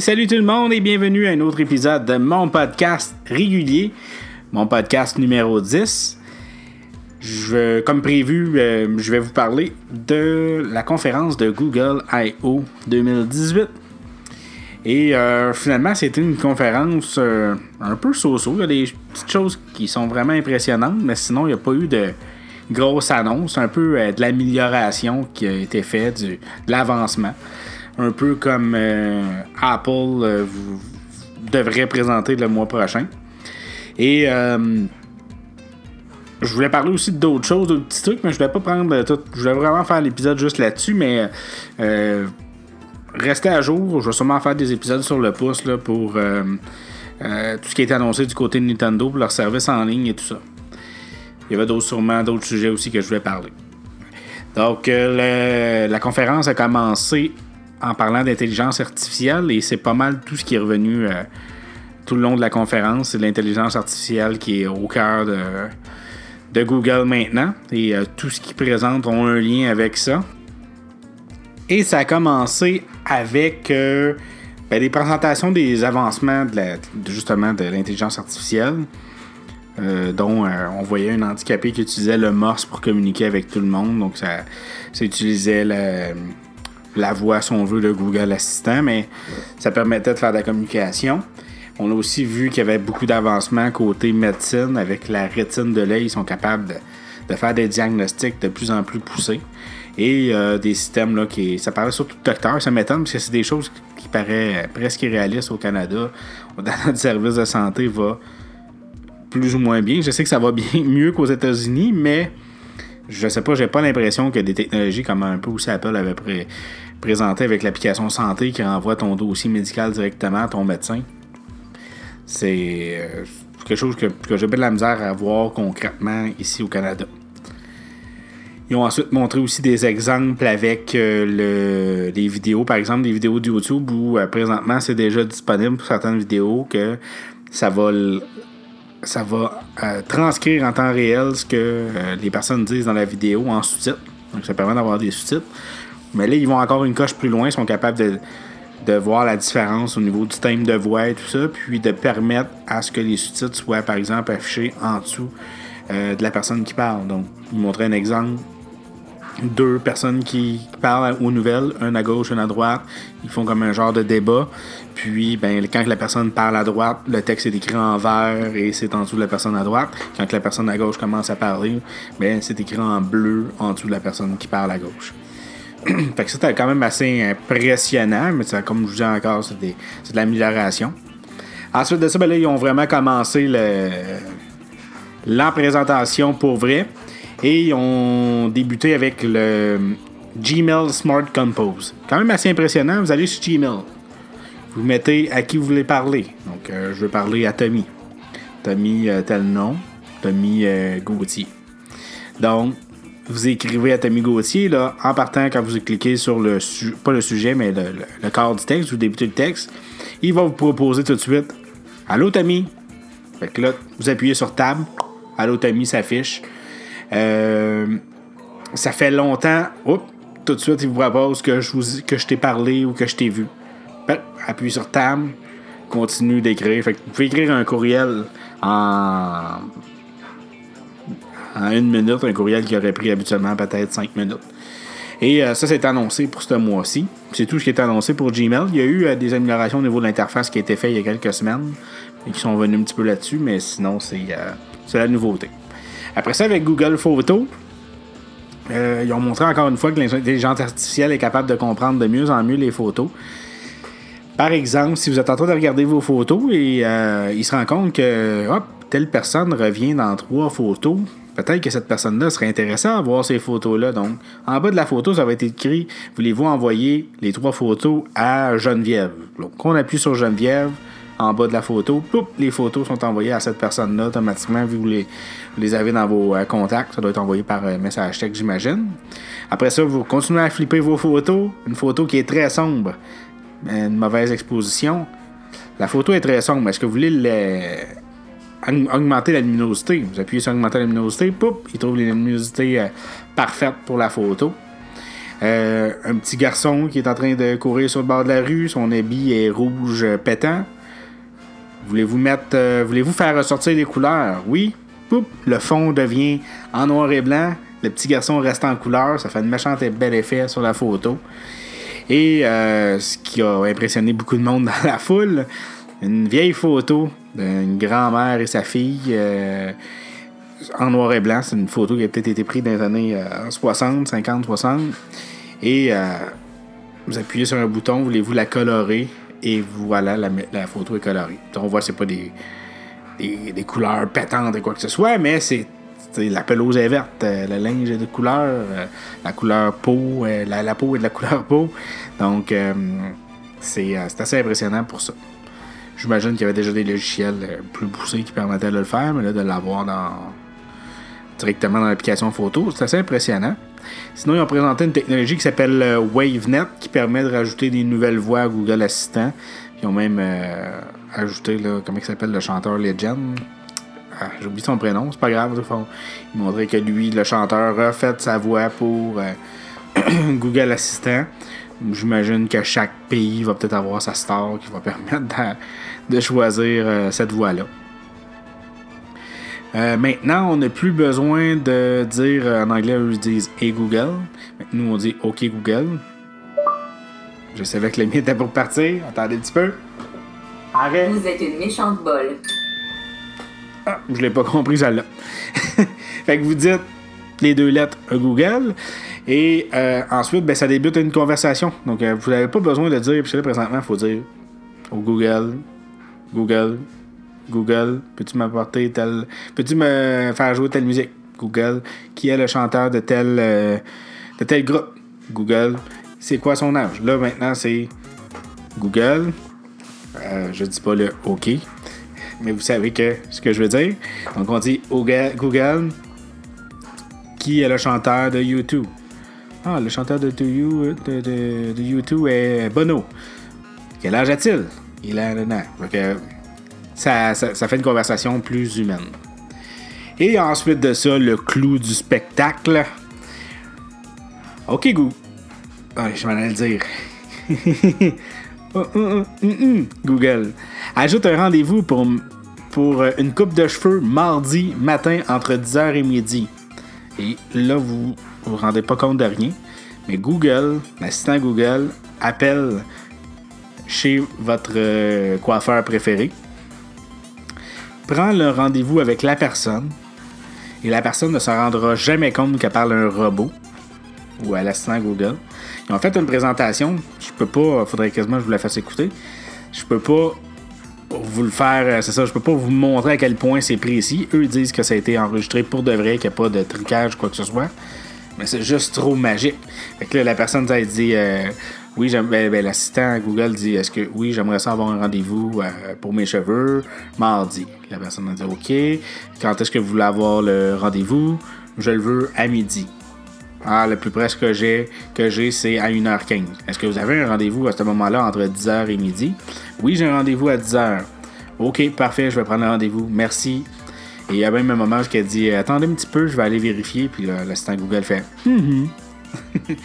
Salut tout le monde et bienvenue à un autre épisode de mon podcast régulier, mon podcast numéro 10. Je, comme prévu, euh, je vais vous parler de la conférence de Google I.O. 2018. Et euh, finalement, c'était une conférence euh, un peu so-so. Il y a des petites choses qui sont vraiment impressionnantes, mais sinon, il n'y a pas eu de grosse annonce. Un peu de l'amélioration qui a été faite, de l'avancement un peu comme euh, Apple euh, vous devrait présenter le mois prochain. Et euh, je voulais parler aussi d'autres choses, d'autres petits trucs, mais je voulais pas prendre tout. Je voulais vraiment faire l'épisode juste là-dessus, mais restez à jour. Je vais sûrement faire des épisodes sur le pouce là, pour tout ce qui a été annoncé du côté de Nintendo pour leur service en ligne et tout ça. Il y avait d'autres, sûrement d'autres sujets aussi que je voulais parler. Donc, la conférence a commencé en parlant d'intelligence artificielle et c'est pas mal tout ce qui est revenu euh, tout le long de la conférence. C'est l'intelligence artificielle qui est au cœur de, Google maintenant et euh, tout ce qu'ils présentent ont un lien avec ça. Et ça a commencé avec euh, ben, des présentations des avancements de, justement de l'intelligence artificielle. dont on voyait un handicapé qui utilisait le Morse pour communiquer avec tout le monde. Donc ça, ça utilisait le, la voix, si on veut, de Google Assistant, mais ça permettait de faire de la communication. On a aussi vu qu'il y avait beaucoup d'avancements côté médecine avec la rétine de l'œil. Ils sont capables de, faire des diagnostics de plus en plus poussés. Et euh, des systèmes là, qui. Ça paraît surtout de docteurs, ça m'étonne parce que c'est des choses qui paraissent presque irréalistes au Canada. Dans notre service de santé va plus ou moins bien. Je sais que ça va bien mieux qu'aux États-Unis, mais je sais pas, j'ai pas l'impression que des technologies comme un peu aussi Apple avait présenté avec l'application santé qui renvoie ton dossier médical directement à ton médecin. C'est euh, quelque chose que, j'ai bien de la misère à voir concrètement ici au Canada. Ils ont ensuite montré aussi des exemples avec euh, les vidéos, par exemple des vidéos de YouTube où euh, présentement c'est déjà disponible pour certaines vidéos que ça va ça va transcrire en temps réel ce que les personnes disent dans la vidéo en sous-titres. Donc ça permet d'avoir des sous-titres. Mais là, ils vont encore une coche plus loin, ils sont capables de, voir la différence au niveau du thème de voix et tout ça, puis de permettre à ce que les sous-titres soient, par exemple, affichés en dessous euh, de la personne qui parle. Donc, ils montraient un exemple deux personnes qui parlent aux nouvelles, un à gauche, un à droite. Ils font comme un genre de débat. Puis, ben, quand la personne parle à droite, le texte est écrit en vert et c'est en dessous de la personne à droite. Quand la personne à gauche commence à parler, ben, c'est écrit en bleu en dessous de la personne qui parle à gauche. fait que c'était quand même assez impressionnant, mais comme je vous dis encore, c'est, de l'amélioration. Ensuite de ça, ben là, ils ont vraiment commencé le, la présentation pour vrai. Et ils ont débuté avec le Gmail Smart Compose. Quand même assez impressionnant. Vous allez sur Gmail. Vous mettez à qui vous voulez parler. Donc, euh, je veux parler à Tommy. Tommy, euh, tel nom. Tommy euh, Gauthier. Donc, vous écrivez à Tommy Gauthier, là, en partant, quand vous cliquez sur le, pas le sujet, mais le, corps du texte, vous débutez le texte, il va vous proposer tout de suite Allô Tommy. Fait que là, vous appuyez sur Tab. Allô Tommy s'affiche. Euh, ça fait longtemps. tout de suite, il vous propose que je, que je t'ai parlé ou que je t'ai vu. Ben, appuie sur Tab, continue d'écrire. vous pouvez écrire un courriel en, en une minute, un courriel qui aurait pris habituellement peut-être cinq minutes. Et euh, ça, c'est annoncé pour ce mois-ci. C'est tout ce qui est annoncé pour Gmail. Il y a eu euh, des améliorations au niveau de l'interface qui a été fait il y a quelques semaines et qui sont venues un petit peu là-dessus, mais sinon, c'est la nouveauté. Après ça, avec Google Photos, euh, ils ont montré encore une fois que l'intelligence artificielle est capable de comprendre de mieux en mieux les photos. Par exemple, si vous êtes en train de regarder vos photos et euh, il se rend compte que hop, telle personne revient dans trois photos, peut-être que cette personne-là serait intéressée à voir ces photos-là. Donc, en bas de la photo, ça va être écrit Voulez-vous envoyer les trois photos à Geneviève? Donc, on appuie sur Geneviève en bas de la photo. les photos sont envoyées à cette personne-là automatiquement, vous les, avez dans vos euh, contacts. Ça doit être envoyé par euh, message texte, j'imagine. Après ça, vous continuez à flipper vos photos. Une photo qui est très sombre, une mauvaise exposition. La photo est très sombre. Est-ce que vous voulez augmenter la luminosité? Vous appuyez sur augmenter la luminosité, il trouve la luminosité euh, parfaite pour la photo. un petit garçon qui est en train de courir sur le bord de la rue. Son habit est rouge pétant. Voulez-vous mettre. Voulez-vous faire ressortir les couleurs? Oui. le fond devient en noir et blanc. Le petit garçon reste en couleur. Ça fait un méchant et bel effet sur la photo. Et ce qui a impressionné beaucoup de monde dans la foule, une vieille photo d'une grand-mère et sa fille euh, en noir et blanc. C'est une photo qui a peut-être été prise dans les années 60, 50, 60. Et euh, vous appuyez sur un bouton, voulez-vous la colorer? Et voilà, la, photo est colorée. On voit c'est pas des, des, couleurs pétantes et quoi que ce soit, mais c'est la pelouse est verte, euh, le linge est de couleur, la couleur peau, la, peau est de la couleur peau. Donc, c'est assez impressionnant pour ça. J'imagine qu'il y avait déjà des logiciels euh, plus poussés qui permettaient de le faire, mais là, de l'avoir dans... directement dans l'application photo, c'est assez impressionnant. Sinon, ils ont présenté une technologie qui s'appelle euh, WaveNet qui permet de rajouter des nouvelles voix à Google Assistant. Ils ont même euh, ajouté, comment il s'appelle, le chanteur Legend. Ah, J'ai oublié son prénom, c'est pas grave. Ils montraient que lui, le chanteur, a fait sa voix pour Google Assistant. J'imagine que chaque pays va peut-être avoir sa star qui va permettre de, choisir euh, cette voie-là. Euh, maintenant, on n'a plus besoin de dire euh, en anglais, eux ils disent Hey Google. Nous, on dit OK Google. Je savais que le mien était pour partir. Attendez un petit peu. Arrête. Vous êtes une méchante bolle. Ah, je l'ai pas compris, celle-là. fait que vous dites les deux lettres Google. Et euh, ensuite, ben, ça débute une conversation. Donc, euh, vous n'avez pas besoin de dire, puis là, présentement, il faut dire au Google, Google, Google, peux-tu m'apporter tel. Peux-tu me faire jouer telle musique? Google, qui est le chanteur de tel, euh, de tel groupe? Google, c'est quoi son âge? Là, maintenant, c'est Google. je dis pas le OK, mais vous savez que ce que je veux dire. Donc, on dit Google, qui est le chanteur de YouTube? Ah, le chanteur de, you, de, de, YouTube est Bono. Quel âge a-t-il? Il a un an. ça, ça, fait une conversation plus humaine. Et ensuite de ça, le clou du spectacle. Ok, Google. Ah, je m'en allais le dire. Oh, oh, oh, Google. Ajoute un rendez-vous pour, pour une coupe de cheveux mardi matin entre 10h et midi. Et là, vous vous vous rendez pas compte de rien. Mais Google, l'assistant Google, appelle chez votre euh, coiffeur préféré, prend le rendez-vous avec la personne, et la personne ne se rendra jamais compte qu'elle parle à un robot ou à l'assistant Google. Ils ont fait une présentation, je peux pas, faudrait quasiment que je vous la fasse écouter. Je peux pas vous le faire, euh, c'est ça, je peux pas vous montrer à quel point c'est précis. Eux disent que ça a été enregistré pour de vrai, qu'il n'y a pas de tricage, quoi que ce soit mais c'est juste trop magique. Fait que là, la personne a dit euh, oui, ben, ben, l'assistant Google dit est-ce que oui, j'aimerais ça avoir un rendez-vous euh, pour mes cheveux mardi. La personne a dit OK. Quand est-ce que vous voulez avoir le rendez-vous? Je le veux à midi. Ah, le plus près que j'ai, que j'ai, c'est à 1h15. Est-ce que vous avez un rendez-vous à ce moment-là entre 10h et midi? Oui, j'ai un rendez-vous à 10h. OK, parfait, je vais prendre le rendez-vous. Merci. Et il y a même un moment où elle dit Attendez un petit peu, je vais aller vérifier. Puis l'assistant Google fait mm-hmm.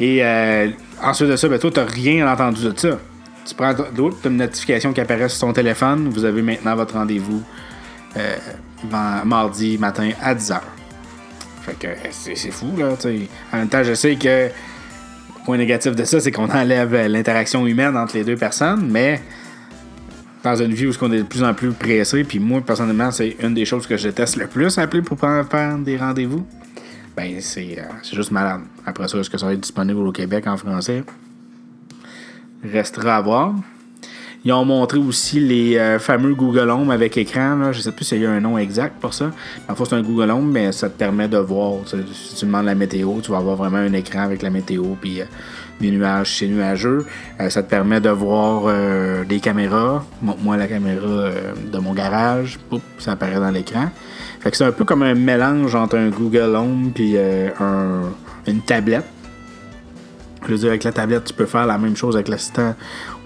Et euh, ensuite de ça, ben, toi, tu n'as rien entendu de ça. Tu prends l'autre, tu qui apparaît sur ton téléphone. Vous avez maintenant votre rendez-vous euh, mardi matin à 10h. Que c'est fou, là. En même temps, je sais que le point négatif de ça, c'est qu'on enlève l'interaction humaine entre les deux personnes, mais dans une vie où on est de plus en plus pressé, puis moi, personnellement, c'est une des choses que je déteste le plus, appeler pour faire des rendez-vous. Ben, euh, c'est juste malade. Après ça, est-ce que ça va être disponible au Québec en français? Restera à voir. Ils ont montré aussi les euh, fameux Google Home avec écran. Là. Je sais plus s'il y a un nom exact pour ça. En fait, c'est un Google Home, mais ça te permet de voir. Si tu demandes la météo, tu vas avoir vraiment un écran avec la météo. Puis euh, des nuages, c'est nuageux. Euh, ça te permet de voir des caméras. moi la caméra de mon garage. ça apparaît dans l'écran. Fait que c'est un peu comme un mélange entre un Google Home et une tablette. Je veux dire, avec la tablette, tu peux faire la même chose avec l'assistant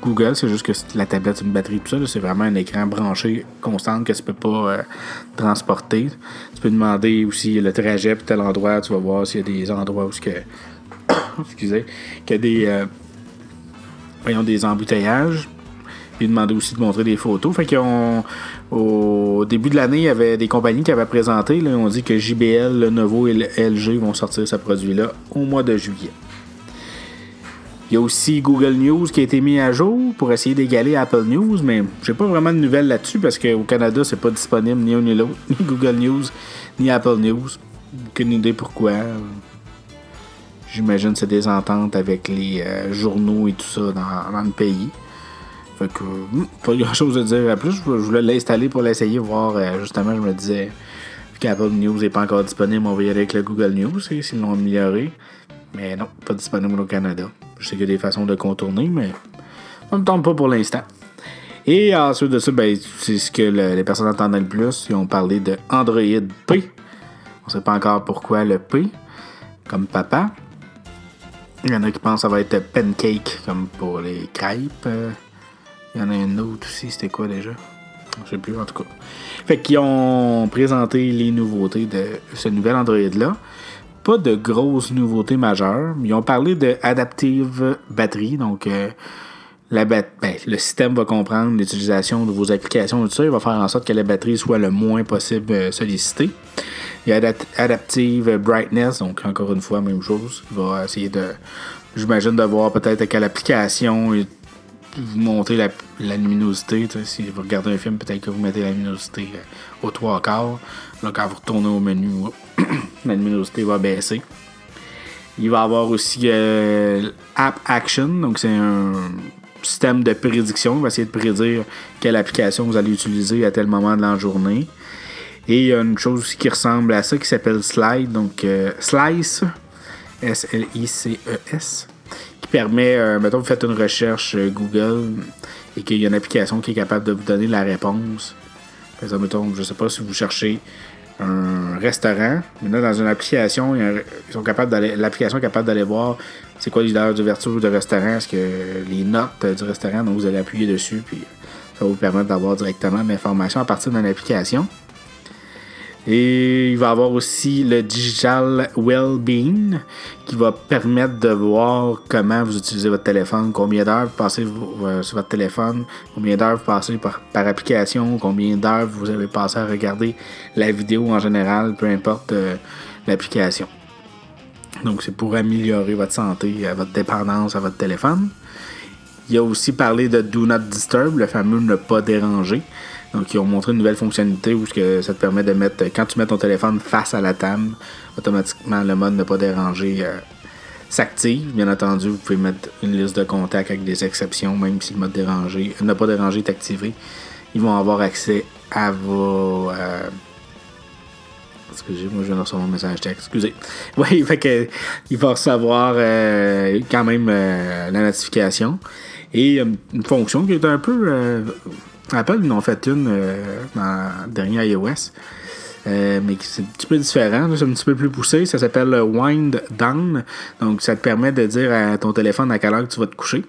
Google. C'est juste que la tablette, une batterie, tout ça. C'est vraiment un écran branché constant que tu peux pas transporter. Tu peux demander aussi le trajet, puis tel endroit, tu vas voir s'il y a des endroits où ce que excusez, qu'il y a des, euh, voyons, des embouteillages. Puis demandé aussi de montrer des photos. Fait qu'au début de l'année, il y avait des compagnies qui avaient présenté. On dit que JBL, Lenovo et LG vont sortir ce produit-là au mois de juillet. Il y a aussi Google News qui a été mis à jour pour essayer d'égaler Apple News, mais j'ai pas vraiment de nouvelles là-dessus parce qu'au Canada, c'est pas disponible ni un ni l'autre, ni Google News, ni Apple News. Aucune idée pourquoi. J'imagine que c'est des ententes avec les euh, journaux et tout ça dans, le pays. Fait que, hmm, pas grand chose à dire à plus. Je voulais l'installer pour l'essayer, voir. Euh, justement, je me disais qu'Apple News n'est pas encore disponible. On va y aller avec le Google News, s'ils l'ont amélioré. Mais non, pas disponible au Canada. Je sais qu'il y a des façons de contourner, mais on ne tombe pas pour l'instant. Et ensuite de ça, ben, c'est ce que les personnes entendaient le plus. Ils ont parlé de Android P. On ne sait pas encore pourquoi le P, comme papa. Il y en a qui pensent que ça va être pancake, comme pour les crêpes. Il y en a un autre aussi, c'était quoi déjà? Je sais plus, en tout cas. Fait qu'ils ont présenté les nouveautés de ce nouvel Android-là. Pas de grosses nouveautés majeures. Ils ont parlé de Adaptive Battery, donc euh, la ben, le système va comprendre l'utilisation de vos applications et tout ça. Il va faire en sorte que la batterie soit le moins possible euh, sollicitée. Il y a Adaptive Brightness, donc encore une fois, même chose. Il va essayer de, j'imagine, de voir peut-être quelle application vous montrer la, luminosité. Si vous regardez un film, peut-être que vous mettez la luminosité euh, au trois quarts. Là, quand vous retournez au menu, la luminosité va baisser. Il va y avoir aussi euh, App Action, donc c'est un système de prédiction. Il va essayer de prédire quelle application vous allez utiliser à tel moment de la journée. Et il y a une chose aussi qui ressemble à ça qui s'appelle Slide, donc euh, Slice, S-L-I-C-E-S, qui permet, euh, mettons, vous faites une recherche Google et qu'il y a une application qui est capable de vous donner la réponse. Par exemple, mettons, je sais pas si vous cherchez un restaurant. Maintenant, dans une application, ils sont capables l'application est capable d'aller voir c'est quoi les d'ouverture du restaurant, est-ce que les notes du restaurant, donc vous allez appuyer dessus, puis ça va vous permettre d'avoir directement l'information à partir d'une application. Et il va y avoir aussi le Digital Wellbeing qui va permettre de voir comment vous utilisez votre téléphone, combien d'heures vous passez euh, sur votre téléphone, combien d'heures vous passez par, application, combien d'heures vous avez passé à regarder la vidéo en général, peu importe euh, l'application. Donc c'est pour améliorer votre santé, euh, votre dépendance à votre téléphone. Il a aussi parlé de Do Not Disturb, le fameux ne pas déranger. Donc, ils ont montré une nouvelle fonctionnalité où ça te permet de mettre, quand tu mets ton téléphone face à la table, automatiquement le mode ne pas déranger euh, s'active. Bien entendu, vous pouvez mettre une liste de contacts avec des exceptions, même si le mode déranger, ne pas déranger est activé. Ils vont avoir accès à vos. Euh, excusez, moi je viens de recevoir un message texte. Excusez. Oui, fait que il va recevoir euh, quand même la notification. Et une fonction qui est un peu Apple, ils en ont fait une euh, dans dernier iOS. Euh, mais c'est un petit peu différent, c'est un petit peu plus poussé. Ça s'appelle Wind Down. Donc, ça te permet de dire à ton téléphone à quelle heure tu vas te coucher.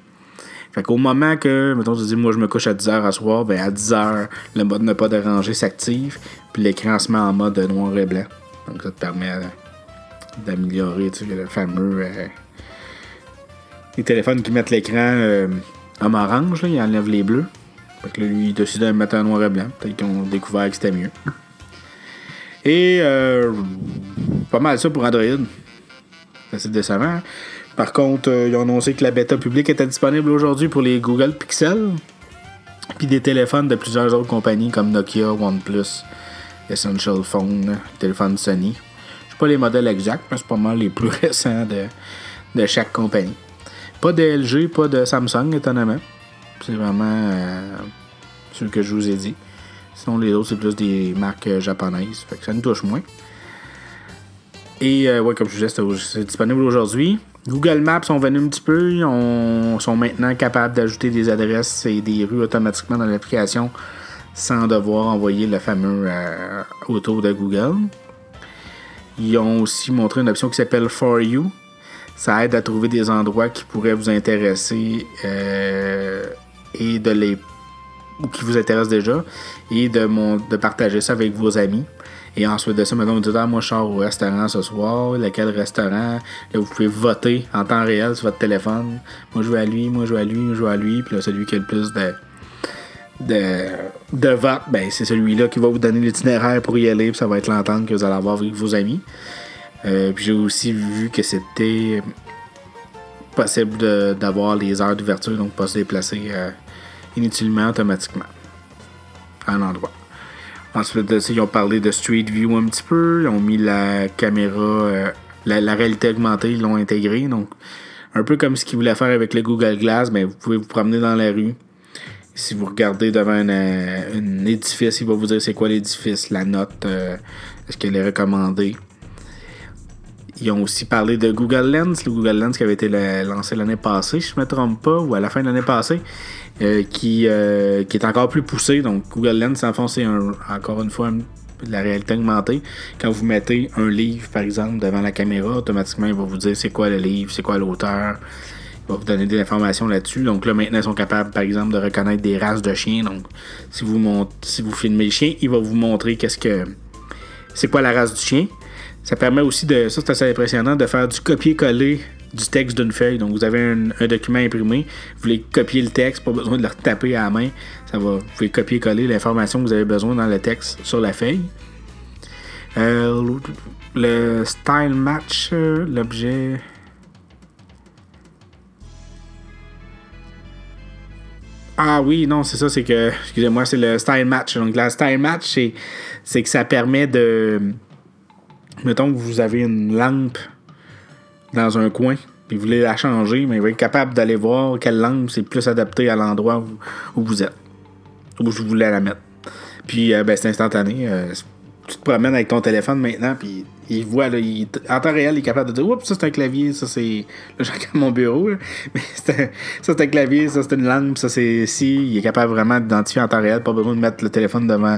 Fait qu'au moment que, mettons, tu dis, moi, je me couche à 10h à soir, ben à 10h, le mode ne pas déranger s'active, puis l'écran se met en mode noir et blanc. Donc, ça te permet euh, d'améliorer, tu sais, le fameux. les téléphones qui mettent l'écran en orange, là, ils enlèvent les bleus. Fait que là, lui, il décidait de mettre un noir et blanc. Peut-être qu'ils ont découvert que c'était mieux. Et euh, pas mal ça pour Android. C'est décevant. Par contre, euh, ils ont annoncé que la bêta publique était disponible aujourd'hui pour les Google Pixel. Puis des téléphones de plusieurs autres compagnies comme Nokia, OnePlus, Essential Phone, téléphone Sony. Je sais pas les modèles exacts, mais c'est pas mal les plus récents de, de chaque compagnie. Pas de LG, pas de Samsung, étonnamment. C'est vraiment euh, ce que je vous ai dit. Sinon, les autres, c'est plus des marques euh, japonaises. Fait que ça nous touche moins. Et euh, ouais, comme je disais, c'est disponible aujourd'hui. Google Maps sont venus un petit peu. Ils sont maintenant capables d'ajouter des adresses et des rues automatiquement dans l'application sans devoir envoyer le fameux autour de Google. Ils ont aussi montré une option qui s'appelle For You. Ça aide à trouver des endroits qui pourraient vous intéresser et de les ou qui vous intéressent déjà et de, mon, de partager ça avec vos amis Et ensuite de ça, maintenant, vous dites, ah, moi, je sors au restaurant ce soir. Lequel restaurant? Là, vous pouvez voter en temps réel sur votre téléphone. Moi, je vais à lui, moi, je vais à lui, moi, je vais à lui. Puis là, celui qui a le plus de, de, de votes, ben, c'est celui-là qui va vous donner l'itinéraire pour y aller. Puis ça va être l'entente que vous allez avoir avec vos amis. Euh, puis j'ai aussi vu que c'était possible d'avoir les heures d'ouverture, donc pas se déplacer euh, inutilement automatiquement à un endroit. Ensuite ils ont parlé de Street View un petit peu. Ils ont mis la caméra, euh, la, réalité augmentée, ils l'ont intégré. Donc, un peu comme ce qu'ils voulaient faire avec le Google Glass, mais vous pouvez vous promener dans la rue. Si vous regardez devant un, édifice, il va vous dire c'est quoi l'édifice, la note, est-ce qu'elle est recommandée? Ils ont aussi parlé de Google Lens, le Google Lens qui avait été lancé l'année passée, si je ne me trompe pas, ou à la fin de l'année passée, euh, qui, euh, qui est encore plus poussé. Donc, Google Lens, en fond, c'est encore une fois la réalité augmentée. Quand vous mettez un livre, par exemple, devant la caméra, automatiquement, il va vous dire c'est quoi le livre, c'est quoi l'auteur. Il va vous donner des informations là-dessus. Donc là, maintenant, ils sont capables, par exemple, de reconnaître des races de chiens. Donc, si vous, si vous filmez le chien, il va vous montrer qu'est-ce que c'est quoi la race du chien. Ça permet aussi de, ça c'est assez impressionnant, de faire du copier-coller du texte d'une feuille. Donc vous avez un, document imprimé, vous voulez copier le texte, pas besoin de le retaper à la main. Ça va, vous pouvez copier-coller l'information que vous avez besoin dans le texte sur la feuille. Euh, le style match, l'objet. Ah oui, non, c'est ça, c'est que, excusez-moi, c'est le style match. Donc, la style match, c'est que ça permet de, mettons que vous avez une lampe dans un coin, et vous voulez la changer, mais vous êtes capable d'aller voir quelle lampe c'est plus adapté à l'endroit où, vous êtes, où vous voulez la mettre. Puis, euh, ben, c'est instantané. Euh, tu te promènes avec ton téléphone maintenant, puis il voit, là, en temps réel, il est capable de dire Oups, ça c'est un clavier, ça c'est. Là, j'ai mon bureau, mais ça c'est un clavier, ça c'est une lampe, ça c'est si. Il est capable vraiment d'identifier en temps réel, pas besoin de mettre le téléphone devant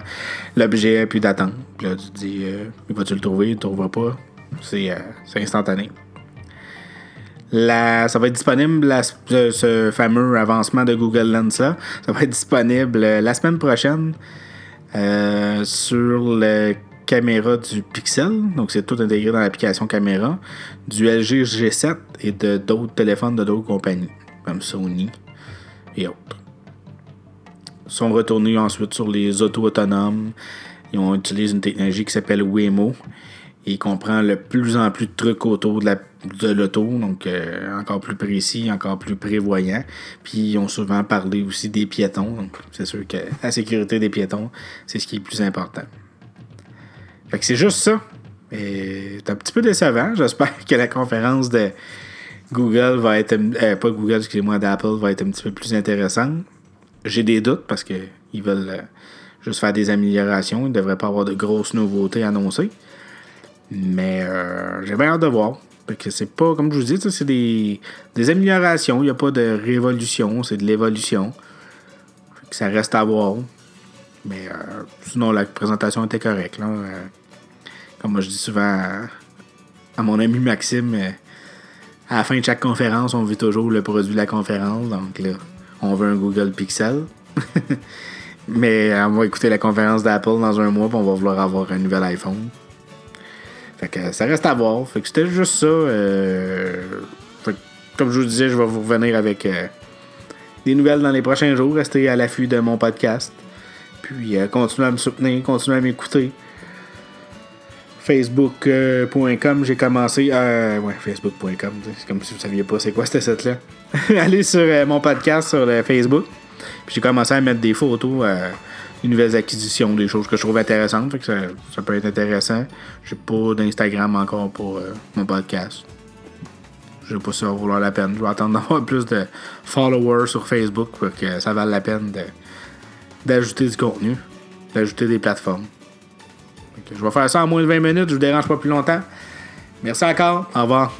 l'objet, puis d'attendre. Puis là, tu dis euh, Il va-tu le trouver, il ne trouvera pas. C'est euh, instantané. La, ça va être disponible, ce, fameux avancement de Google Lens là. Ça va être disponible euh, la semaine prochaine. Euh, sur le caméra du Pixel, donc c'est tout intégré dans l'application caméra, du LG G7 et de d'autres téléphones de d'autres compagnies, comme Sony et autres. Ils sont retournés ensuite sur les autos autonomes. Ils ont utilisé une technologie qui s'appelle Waymo et comprend le plus en plus de trucs autour de l'auto, donc euh, encore plus précis, encore plus prévoyant. Puis ils ont souvent parlé aussi des piétons, donc c'est sûr que la sécurité des piétons, c'est ce qui est le plus important. Fait que c'est juste ça. c'est un petit peu décevant. J'espère que la conférence de Google va être. Euh, pas Google, excusez-moi, d'Apple va être un petit peu plus intéressante. J'ai des doutes parce qu'ils veulent euh, juste faire des améliorations. Ils ne devraient pas avoir de grosses nouveautés annoncées. Mais euh, j'ai bien hâte de voir. que c'est pas, comme je vous dis, c'est des, améliorations. Il n'y a pas de révolution, c'est de l'évolution. Ça reste à voir. Mais euh, sinon, la présentation était correcte. Euh, comme moi, je dis souvent à, mon ami Maxime, à la fin de chaque conférence, on veut toujours le produit de la conférence. Donc là, on veut un Google Pixel. Mais on va écouter la conférence d'Apple dans un mois, puis on va vouloir avoir un nouvel iPhone. Fait que ça reste à voir. Fait que c'était juste ça. Euh, comme je vous disais, je vais vous revenir avec euh, des nouvelles dans les prochains jours. Restez à l'affût de mon podcast. Puis euh, continuez à me soutenir, continuez à m'écouter. Facebook.com, j'ai commencé. ouais, Facebook.com. C'est comme si vous saviez pas c'est quoi cette site-là. Allez sur mon podcast sur Facebook. Puis j'ai commencé à mettre des photos les nouvelles acquisitions, des choses que je trouve intéressantes. Ça, peut être intéressant. J'ai pas d'Instagram encore pour euh, mon podcast. Je sais pas ça va vouloir la peine. Je vais attendre d'avoir plus de followers sur Facebook pour que ça vaille la peine d'ajouter du contenu, d'ajouter des plateformes. Je vais faire ça en moins de 20 minutes, je vous dérange pas plus longtemps. Merci encore, au revoir.